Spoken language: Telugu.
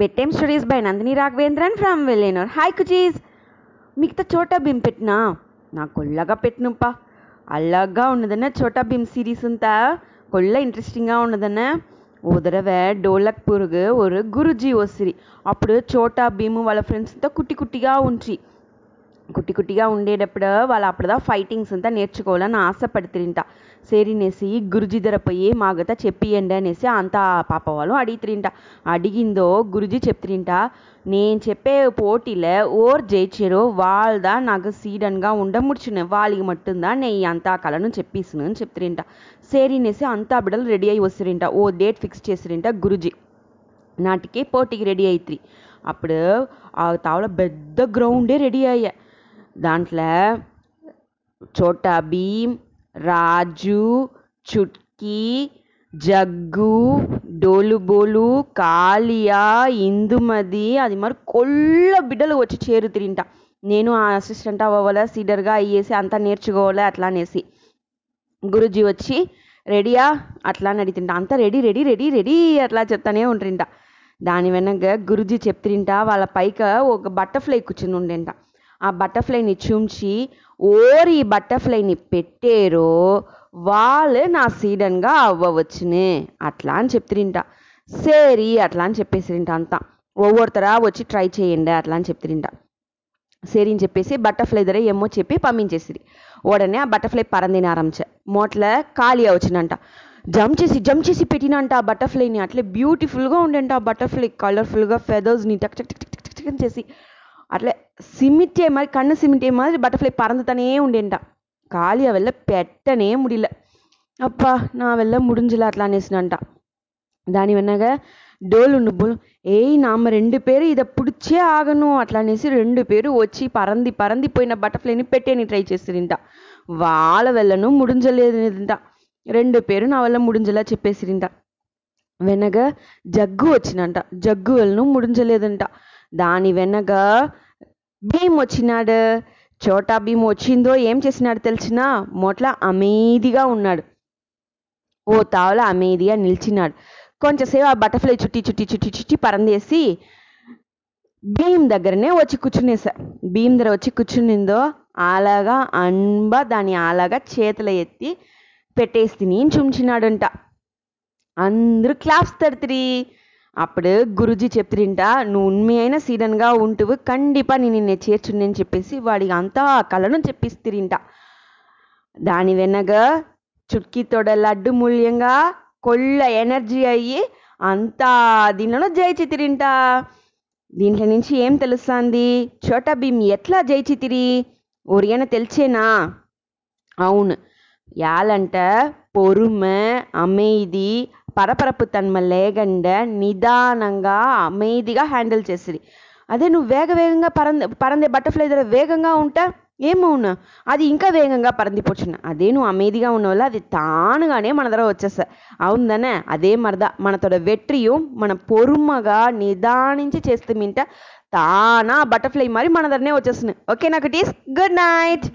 bedtime stories by Nandini Raghavendran from Villenor. Hi Kuchis! మిగతా చోటా భీమ్ పెట్టినా నా కొల్లగా పెట్టినప్పా అల్లగా ఉన్నదన్న చోటా భీమ్ సిరీస్ అంతా కొల్ల ఇంట్రెస్టింగ్గా ఉన్నదన్న ఉదరవే డోలక్ పురుగు ఒరు గురుజీ ఒసిరి అప్పుడు చోటా భీము వాళ్ళ ఫ్రెండ్స్తో కుట్టి కుట్టిగా ఉంచి కుట్టి కుట్టిగా ఉండేటప్పుడు వాళ్ళు అప్పుడుదా ఫైటింగ్స్ అంతా నేర్చుకోవాలని ఆశపడుతుంట సేరినేసి గురుజీ దగ్గర పోయి మాగత చెప్పియండి అనేసి అంతా పాప వాళ్ళు అడిగితిరింట అడిగిందో గురుజీ చెప్తుంట నేను చెప్పే పోటీలో ఓర్ జయించారో వాళ్ళదా నాకు సీడన్గా ఉండ ముడిచిన వాళ్ళకి మట్టుందా నేను అంతా కళను చెప్పేసిన అని చెప్తిరింట సేరినేసి అంతా బిడ్డలు రెడీ అయ్యి వస్తుంట ఓ డేట్ ఫిక్స్ చేసిరింట గురుజీ నాటికి పోటీకి రెడీ అయిత్రి అప్పుడు ఆ తావల పెద్ద గ్రౌండే రెడీ అయ్యా దాంట్లో చోటా భీమ్ రాజు చుట్కీ జగ్గు డోలుబోలు కాళియా ఇందుమది అది మరి కొల్ల బిడ్డలు వచ్చి చేరుతిరింట నేను ఆ అసిస్టెంట్ అవ్వాలా సీడర్గా అయ్యేసి అంతా నేర్చుకోవాలా అట్లా అనేసి. గురుజీ వచ్చి రెడీయా? అట్లా అని అడిగితింట అంతా రెడీ రెడీ రెడీ రెడీ అట్లా చెప్తానే ఉంటుంట దాని వెనక గురుజీ చెప్తుంట వాళ్ళ పైక ఒక బటర్ఫ్లై కూర్చుని ఉండేంట. ఆ బటర్ఫ్లైని చుంచి ఓరి ఈ బటర్ఫ్లైని పెట్టారో వాళ్ళు నా సీడన్గా అవ్వవచ్చునే అట్లా అని చెప్తిరింట సరి అట్లా అని చెప్పేసిరింట అంతా ఒవ్వొరుతరా వచ్చి ట్రై చేయండి అట్లా అని చెప్తిరింట సరి అని చెప్పేసి బటర్ఫ్లై ధర ఏమో చెప్పి పంపించేసిరి ఉడనే ఆ బటర్ఫ్లై పరందిన ఆరంభించ మోట్ల ఖాళీ వచ్చినంట జంప్ చేసి జంప్ చేసి పెట్టినంట ఆ బటర్ఫ్లైని అట్లే బ్యూటిఫుల్గా ఉండేంట ఆ బటర్ఫ్లై కలర్ఫుల్గా ఫెదర్స్ని టక్ టక్ టక్ టక్ టక్ చేసి అట్లే சிமிட்டே மாதிரி கண்ணு சிமிட்டே மாதிரி பட்டர்ஃப்ளை பறந்து தானே ఉండేంట ఖాళీ ఆ వెళ్ళ పెట్టనే முடியல அப்பா நான் வெளில முடிஞ்சல అట్లా అనేసినంట దాని వెనక డోలు నువ్వు ఏయ్ నామ రెండు పేరు ఇద పిడిచే ఆగను అట్లా అనేసి రెండు పేరు వచ్చి పరంది పరంది పోయిన బటర్ఫ్లైని పెట్టేని ట్రై చేసిరింట వాళ్ళ వెళ్ళను ముడించలేదంట రెండు పేరు నా వల్ల ముడించలా చెప్పేసిరింట వెనక జగ్గు వచ్చినంట జగ్గు వెళ్ళను ముడించలేదంట దాని వెనక భీమ్ వచ్చినాడు చోటా భీమ్ వచ్చిందో ఏం చేసినాడు తెలిసిన మొట్ల అమేదిగా ఉన్నాడు. ఓ తావల అమేదిగా నిలిచినాడు. కొంచెంసేపు ఆ బటర్ఫ్లై చుట్టి చుట్టి చుట్టి చుట్టి పరందేసి భీమ్ దగ్గరనే వచ్చి కూర్చునేసా. భీమ్ దగ్గర వచ్చి కూర్చునిందో అలాగా అంబ దాన్ని అలాగా చేతులు ఎత్తి పెట్టేసి నేను చుంచినాడంట. అందరూ క్లాప్స్ తడుతురి. అప్పుడు గురుజీ చెప్తుంటా నువ్వు ఉண்மையான సీడన్గా ఉంటువు కండిపాగా నేను నిన్ను చేర్చుండని చెప్పేసి వాడికి అంతా కలను చెప్పిస్తిరింట దాని వెనక చుట్కీతోడ లడ్డు మూల్యంగా కొళ్ళ ఎనర్జీ అయ్యి అంతా దీనిలోనూ జయిచితిరింట దీంట్లో నుంచి ఏం తెలుస్తుంది? చోటా భీమ్ ఎట్లా జయచి జయిచితిరి? ఒరియన తెలిసేనా అవును. యాలంట பொறுமை అమేది పరపరపు తన్మ లేకుండా నిదానంగా అమేదిగా హ్యాండిల్ చేసిరి అదే నువ్వు వేగ వేగంగా పరంద పరందే బటర్ఫ్లై దగ్గర వేగంగా ఉంటా ఏమవునా అది ఇంకా వేగంగా పరందిపోచున్న అదే నువ్వు అమేదిగా ఉన్నవల్ల అది తానుగానే మన దగ్గర వచ్చేస్తా. అవుందనే అదే మరద మనతోడ వెట్రియు మన పొరుమగా నిదానించి చేస్తే మింట తానా బటర్ఫ్లై మరి మన దగ్గరనే వచ్చేస్తున్నాయి ఓకే నాకు టీస్ గుడ్ నైట్.